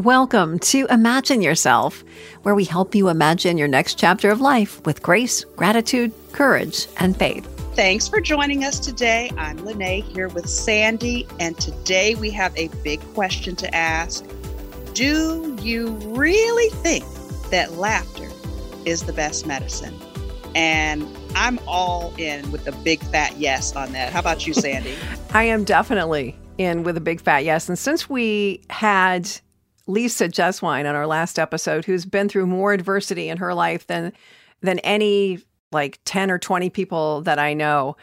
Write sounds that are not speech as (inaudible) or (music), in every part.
Welcome to Imagine Yourself, where we help you imagine your next chapter of life with grace, gratitude, courage, and faith. Thanks for joining us today. I'm Lene here with Sandy, and today we have a big question to ask. Do you really think that laughter is the best medicine? And I'm all in with a big fat yes on that. How about you, (laughs) Sandy? I am definitely in with a big fat yes. And since we had Lisa Jeswine on our last episode, who's been through more adversity in her life than than any like 10 or 20 people that I know.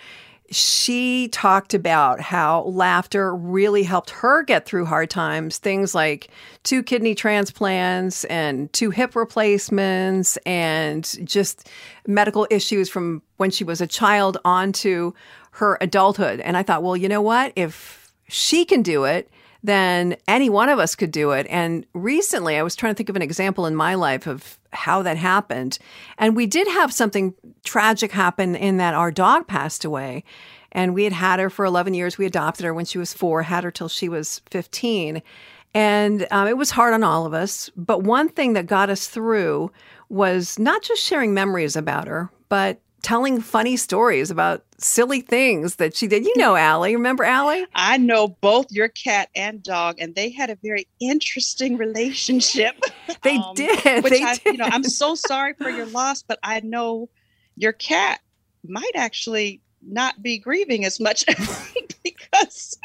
She talked about how laughter really helped her get through hard times. Things like two kidney transplants and two hip replacements, and just medical issues from when she was a child on to her adulthood. And I thought, well, you know what? If she can do it, then any one of us could do it. And recently, I was trying to think of an example in my life of how that happened. And we did have something tragic happen in that our dog passed away. And we had had her for 11 years. We adopted her when she was four, had her till she was 15. And um, it was hard on all of us. But one thing that got us through was not just sharing memories about her, but telling funny stories about silly things that she did. You know, Allie. Remember Allie? I know both your cat and dog, and they had a very interesting relationship. (laughs) they um, did. Which they I, did. you know, I'm so (laughs) sorry for your loss, but I know your cat might actually not be grieving as much (laughs) because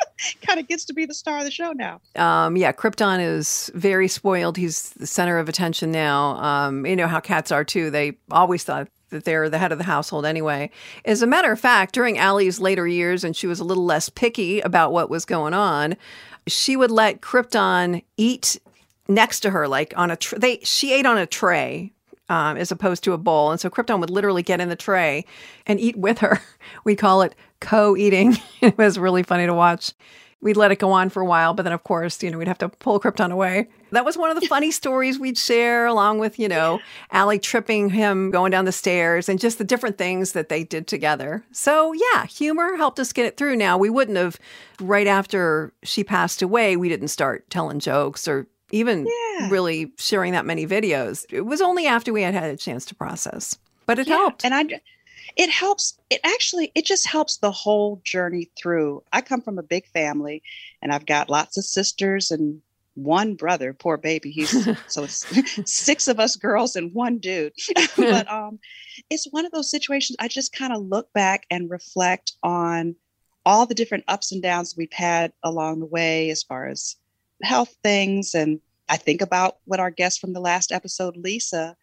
kind of gets to be the star of the show now. Um, yeah, Krypton is very spoiled. He's the center of attention now. Um, you know how cats are too. They always thought that they're the head of the household anyway. As a matter of fact, during Allie's later years, and she was a little less picky about what was going on, she would let Krypton eat next to her, like on a tray. They she ate on a tray. Um, as opposed to a bowl. And so Krypton would literally get in the tray and eat with her. (laughs) We call it co eating. (laughs) it was really funny to watch we'd let it go on for a while, but then of course, you know, we'd have to pull Krypton away. That was one of the funny (laughs) stories we'd share, along with, you know, Allie tripping him going down the stairs and just the different things that they did together. So yeah, humor helped us get it through. Now we wouldn't have right after she passed away, we didn't start telling jokes or even yeah. really sharing that many videos. It was only after we had had a chance to process. But it yeah, helped. And I it helps it actually it just helps the whole journey through. I come from a big family and i've got lots of sisters and one brother poor baby he's (laughs) so it's six of us girls and one dude. (laughs) But um it's one of those situations i just kind of look back and reflect on all the different ups and downs we've had along the way as far as health things and i think about what our guest from the last episode lisa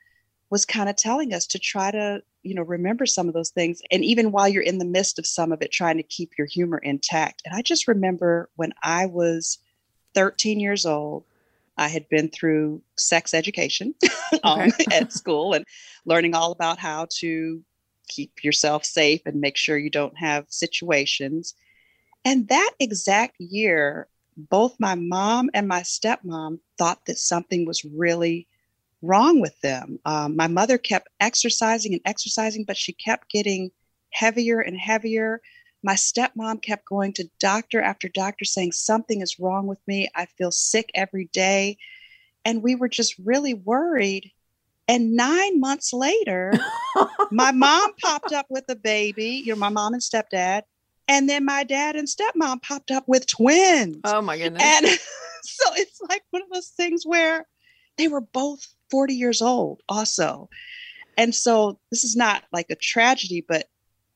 was kind of telling us to try to you know remember some of those things and even while you're in the midst of some of it trying to keep your humor intact. And i just remember when i was 13 years old i had been through sex education (laughs) um, at school and learning all about how to keep yourself safe and make sure you don't have situations. And that exact year both my mom and my stepmom thought that something was really wrong with them. Um, my mother kept exercising and exercising, but she kept getting heavier and heavier. My stepmom kept going to doctor after doctor saying, Something is wrong with me. I feel sick every day. And we were just really worried. And nine months later, (laughs) my mom popped up with a baby, you know, my mom and stepdad. And then my dad and stepmom popped up with twins. Oh my goodness. And (laughs) so it's like one of those things where they were both 40 years old also. And so this is not like a tragedy, but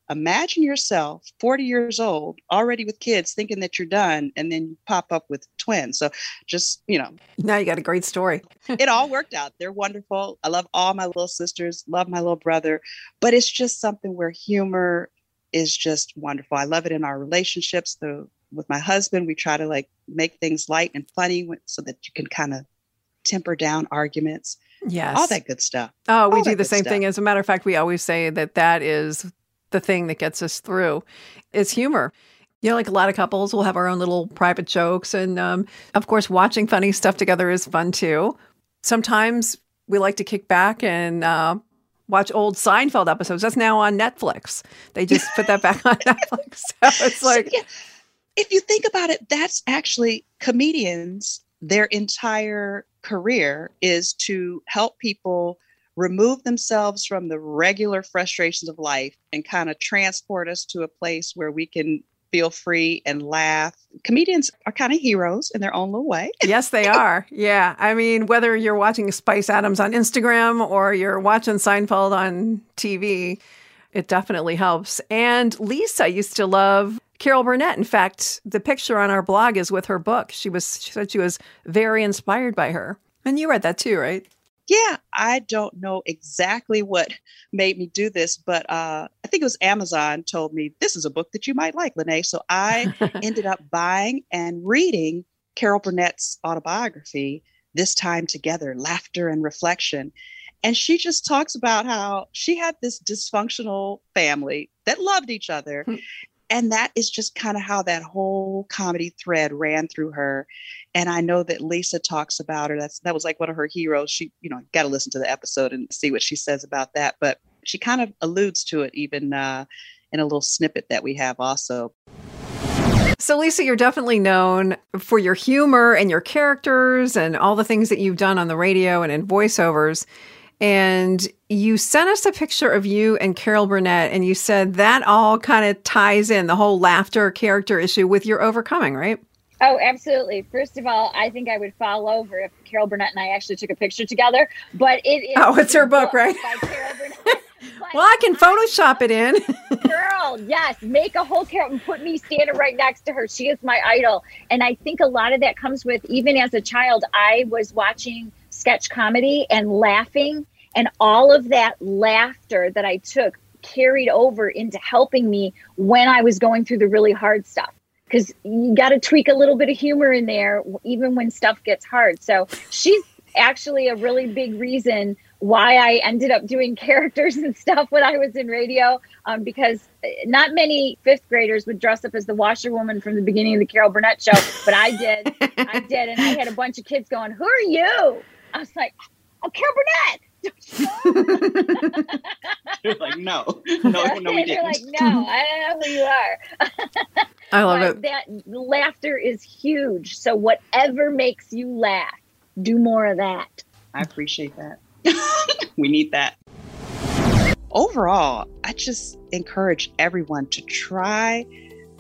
imagine yourself 40 years old already with kids thinking that you're done and then you pop up with twins. So just you know. Now you got a great story. It all worked out. They're wonderful. I love all my little sisters love my little brother but it's just something where humor is just wonderful. I love it in our relationships the with my husband we try to like make things light and funny so that you can kind of temper down arguments. Yes. All that good stuff. Oh, we All do the same stuff. thing. As a matter of fact, we always say that that is the thing that gets us through is humor. You know, like a lot of couples will have our own little private jokes. And um, of course, watching funny stuff together is fun too. Sometimes we like to kick back and uh, watch old Seinfeld episodes. That's now on Netflix. They just put that back on (laughs) Netflix. So it's like. So, yeah, if you think about it, that's actually comedians their entire career is to help people remove themselves from the regular frustrations of life and kind of transport us to a place where we can feel free and laugh. Comedians are kind of heroes in their own little way. (laughs) yes, they are. Yeah. I mean, whether you're watching Spice Adams on Instagram or you're watching Seinfeld on TV, it definitely helps. And Lisa used to love Carol Burnett. In fact, the picture on our blog is with her book. She was she said she was very inspired by her. And you read that too, right? Yeah, I don't know exactly what made me do this, but uh, I think it was Amazon told me this is a book that you might like, Lene. So I (laughs) ended up buying and reading Carol Burnett's autobiography, This Time Together Laughter and Reflection. And she just talks about how she had this dysfunctional family that loved each other. And that is just kind of how that whole comedy thread ran through her. And I know that Lisa talks about her. That's that was like one of her heroes. She, you know, got to listen to the episode and see what she says about that. But she kind of alludes to it even uh, in a little snippet that we have also. So, Lisa, you're definitely known for your humor and your characters and all the things that you've done on the radio and in voiceovers. And you sent us a picture of you and Carol Burnett, and you said that all kind of ties in the whole laughter character issue with your overcoming, right? Oh, absolutely. First of all, I think I would fall over if Carol Burnett and I actually took a picture together. But it is. Oh, it's her book, book right? (laughs) (laughs) well, I can Photoshop it in. (laughs) girl, yes. Make a whole Carol and put me standing right next to her. She is my idol. And I think a lot of that comes with, even as a child, I was watching sketch comedy and laughing. And all of that laughter that I took carried over into helping me when I was going through the really hard stuff because you got to tweak a little bit of humor in there, even when stuff gets hard. So she's actually a really big reason why I ended up doing (laughs) characters and stuff when I was in radio, um, because not many fifth graders would dress up as the washerwoman from the beginning of the Carol Burnett show, but I did. I did. And I had a bunch of kids going, Who are you? I was like, I'm Carol Burnett. (laughs) You're like, no, no, (laughs) no, we didn't. You're like, no, I don't know who you are. I love but it. That laughter is huge. So whatever makes you laugh, do more of that. I appreciate that. (laughs) we need that. Overall, I just encourage everyone to try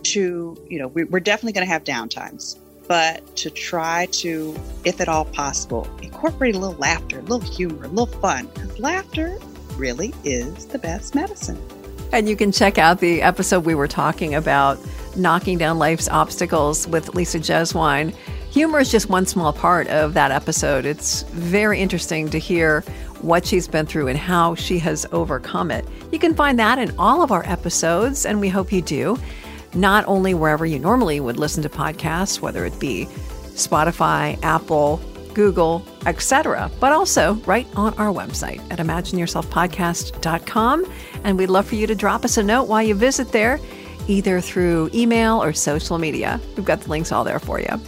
to, you know, we're definitely going to have downtimes but to try to, if at all possible, incorporate a little laughter, a little humor, a little fun, because laughter really is the best medicine. And you can check out the episode we were talking about knocking down life's obstacles with Lisa Jeswine. Humor is just one small part of that episode. It's very interesting to hear what she's been through and how she has overcome it. You can find that in all of our episodes, and we hope you do not only wherever you normally would listen to podcasts, whether it be Spotify, Apple, Google, etc., but also right on our website at imagineyourselfpodcast.com. And we'd love for you to drop us a note while you visit there, either through email or social media. We've got the links all there for you.